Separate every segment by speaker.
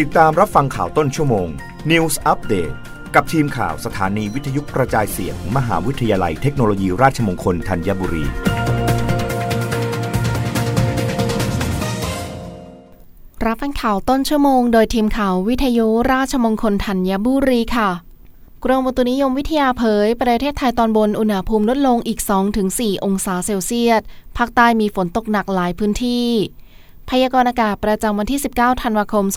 Speaker 1: ติดตามรับฟังข่าวต้นชั่วโมง News Update กับทีมข่าวสถานีวิทยุกระจายเสียงมมหาวิทยาลัยเทคโนโลยีราชมงคลธัญบุรี
Speaker 2: รับฟังข่าวต้นชั่วโมง โดยทีมข่าววิทยุราชมงคลธัญบุรีค่ะกรมอุตุนิยมวิทยาเผย ประเทศไทยตอนบนอุณหภูมิลดลงอีก 2-4 องศาเซลเซียส ภาคใต้มีฝนตกหนักหลายพื้นที่ พยากรณ์อากาศประจำวันที่ 19 ธันวาคม 2565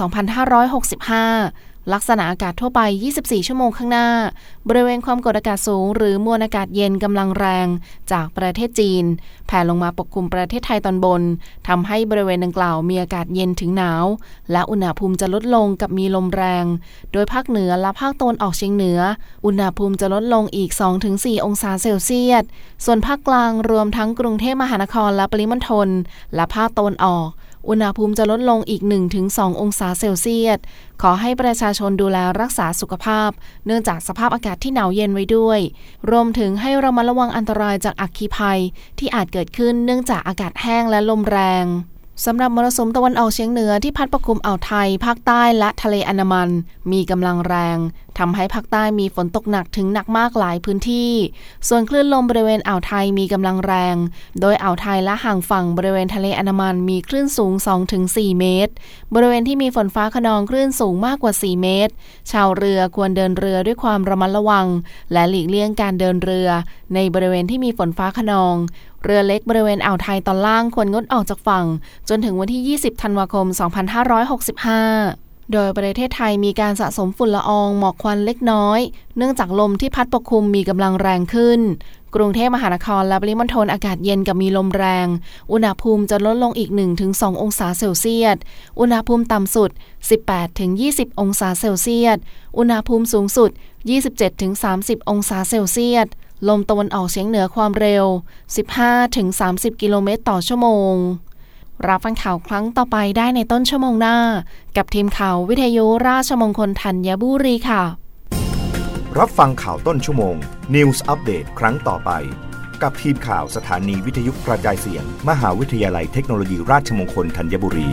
Speaker 2: ลักษณะอากาศทั่วไป 24 ชั่วโมงข้างหน้า บริเวณความกดอากาศสูง หรือมวลอากาศเย็นกำลังแรงจากประเทศจีน แผ่ลงมาปกคลุมประเทศไทยตอนบน ทำให้บริเวณดังกล่าวมีอากาศเย็นถึงหนาว และอุณหภูมิจะลดลงกับมีลมแรง โดยภาคเหนือและภาคตะวันออกเฉียงเหนือ อุณหภูมิจะลดลงอีก 2-4 องศาเซลเซียส ส่วนภาคกลางรวมทั้งกรุงเทพมหานครและปริมณฑลและภาคตะวันออก อุณหภูมิจะลดลงอีก 1-2 องศาเซลเซียส ขอให้ประชาชนดูแลรักษาสุขภาพ เนื่องจากสภาพอากาศที่หนาวเย็นไว้ด้วย รวมถึงให้ระมัดระวังอันตรายจากอัคคีภัยที่อาจเกิดขึ้นเนื่องจากอากาศแห้งและลมแรง สำหรับมรสุมตะวันออกเฉียงเหนือที่พัดปกคลุมอ่าวไทย ภาคใต้และทะเลอันมัน มีกำลังแรงทำให้ภาคใต้มีฝนตกหนักถึงหนักมากหลายพื้นที่ ส่วนคลื่นลมบริเวณอ่าวไทยมีกำลังแรง โดยอ่าวไทยและห่างฝั่งบริเวณทะเลอันมันมีคลื่นสูง 2-4 เมตร บริเวณที่มีฝนฟ้าขนองคลื่นสูงมากกว่า 4 เมตร ชาวเรือควรเดินเรือด้วยความระมัดระวัง และหลีกเลี่ยงการเดินเรือ ในบริเวณที่มีฝนฟ้าขนอง เรือเล็กบริเวณอ่าวไทยตอนล่างควรงดออกจากฝั่ง จนถึงวันที่ 20 ธันวาคม 2565โดยประเทศไทยมีการสะสมฝุ่นละอองหมอกควันเล็กน้อย เนื่องจากลมที่พัดปกคลุมมีกำลังแรงขึ้น กรุงเทพมหานครและปริมณฑลอากาศเย็นกับมีลมแรง อุณหภูมิจะลดลงอีก 1-2 องศาเซลเซียส อุณหภูมิต่ำสุด 18-20 องศาเซลเซียส อุณหภูมิสูงสุด 27-30 องศาเซลเซียสลมตะวันออกเฉียงเหนือความเร็ว 15-30 กิโลเมตรต่อชั่วโมง รับฟังข่าวครั้งต่อไปได้ในต้นชั่วโมงหน้า กับทีมข่าววิทยุราชมงคลธัญบุรีค่ะ
Speaker 1: รับฟังข่าวต้นชั่วโมง News Update ครั้งต่อไป กับทีมข่าวสถานีวิทยุกระจายเสียง มหาวิทยาลัยเทคโนโลยีราชมงคลธัญบุรี